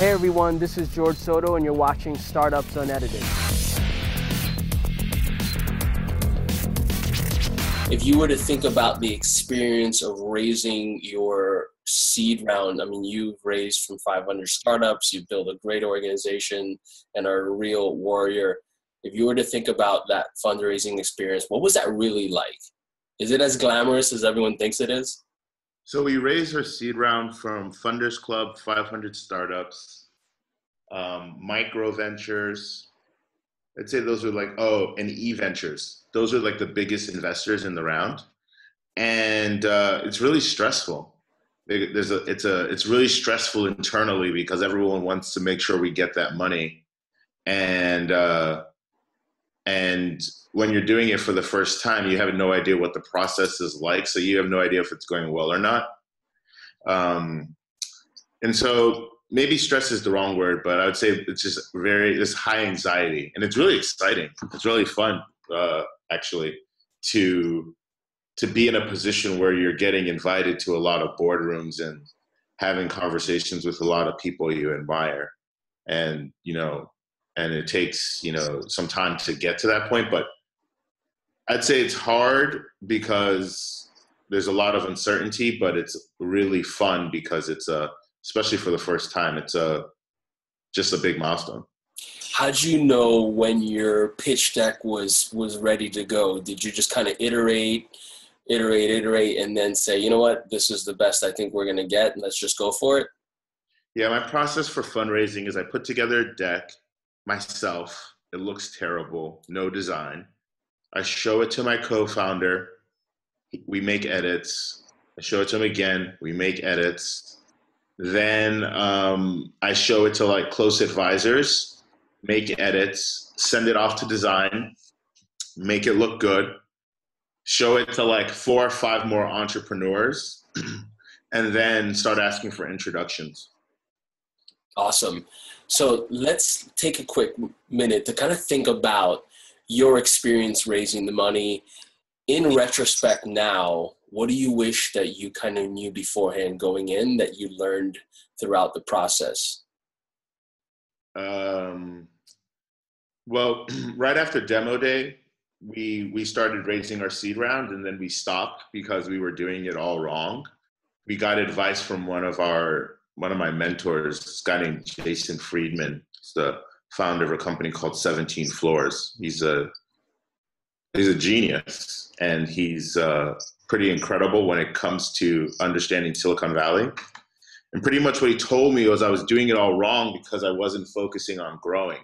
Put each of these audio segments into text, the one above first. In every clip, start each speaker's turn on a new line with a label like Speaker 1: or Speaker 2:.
Speaker 1: Hey everyone, this is George Soto, and you're watching Startups Unedited. If you were to think about the experience of raising your seed round, I mean, you've raised from 500 startups, you've built a great organization, and are a real warrior. If you were to think about that fundraising experience, what was that really like? Is it as glamorous as everyone thinks it is?
Speaker 2: So we raised our seed round from Funders Club, 500 startups, um, micro ventures. I'd say those are like oh, and e ventures. Those are like the biggest investors in the round, and uh, it's really stressful. There's a it's a it's really stressful internally because everyone wants to make sure we get that money, and uh, and when you're doing it for the first time, you have no idea what the process is like. So you have no idea if it's going well or not. Um, and so maybe stress is the wrong word, but I would say it's just very, this high anxiety and it's really exciting. It's really fun, uh, actually, to, to be in a position where you're getting invited to a lot of boardrooms and having conversations with a lot of people you admire. And, you know, and it takes, you know, some time to get to that point, but I'd say it's hard because there's a lot of uncertainty, but it's really fun because it's a, especially for the first time, it's a just a big milestone.
Speaker 1: How'd you know when your pitch deck was was ready to go? Did you just kind of iterate, iterate, iterate, and then say, you know what, this is the best I think we're gonna get, and let's just go for it?
Speaker 2: Yeah, my process for fundraising is I put together a deck myself. It looks terrible, no design. I show it to my co-founder. We make edits. I show it to him again. We make edits. Then um, I show it to like close advisors, make edits, send it off to design, make it look good, show it to like four or five more entrepreneurs, and then start asking for introductions.
Speaker 1: Awesome. So let's take a quick minute to kind of think about your experience raising the money. In retrospect now what do you wish that you kind of knew beforehand going in that you learned throughout the process?
Speaker 2: Um, well right after demo day we we started raising our seed round and then we stopped because we were doing it all wrong. We got advice from one of our one of my mentors this guy named Jason Freedman he's the founder of a company called 17 Floors. He's a he's a genius, and he's uh, pretty incredible when it comes to understanding Silicon Valley. And pretty much what he told me was I was doing it all wrong because I wasn't focusing on growing.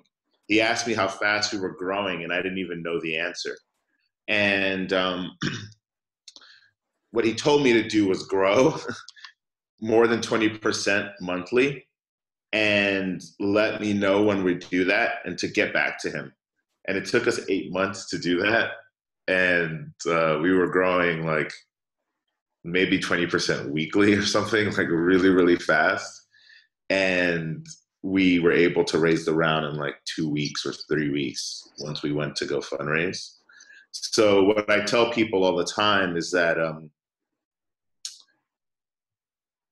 Speaker 2: He asked me how fast we were growing, and I didn't even know the answer. And um, what he told me to do was grow more than 20% monthly and let me know when we do that and to get back to him. And it took us eight months to do that. And uh, we were growing like maybe 20% weekly or something, like really, really fast. And we were able to raise the round in like two weeks or three weeks once we went to go fundraise. So, what I tell people all the time is that um,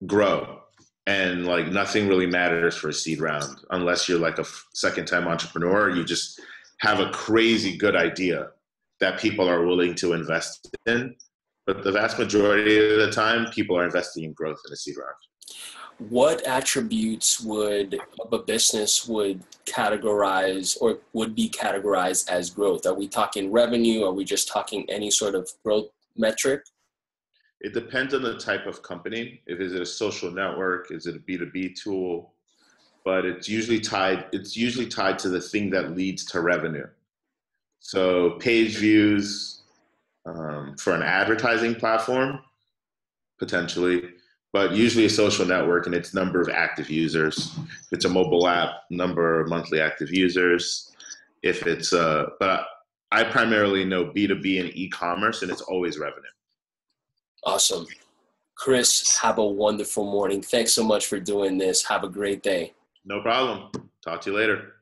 Speaker 2: grow. And like nothing really matters for a seed round unless you're like a second time entrepreneur. You just have a crazy good idea that people are willing to invest in. But the vast majority of the time people are investing in growth in a seed round.
Speaker 1: What attributes would a business would categorize or would be categorized as growth? Are we talking revenue? Are we just talking any sort of growth metric
Speaker 2: it depends on the type of company. If is it a social network, is it a B2B tool? But it's usually tied, it's usually tied to the thing that leads to revenue. So page views um, for an advertising platform, potentially, but usually a social network and its number of active users. If it's a mobile app, number of monthly active users. If it's, uh, but I primarily know B2B and e-commerce and it's always revenue.
Speaker 1: Awesome. Chris, have a wonderful morning. Thanks so much for doing this. Have a great day.
Speaker 2: No problem. Talk to you later.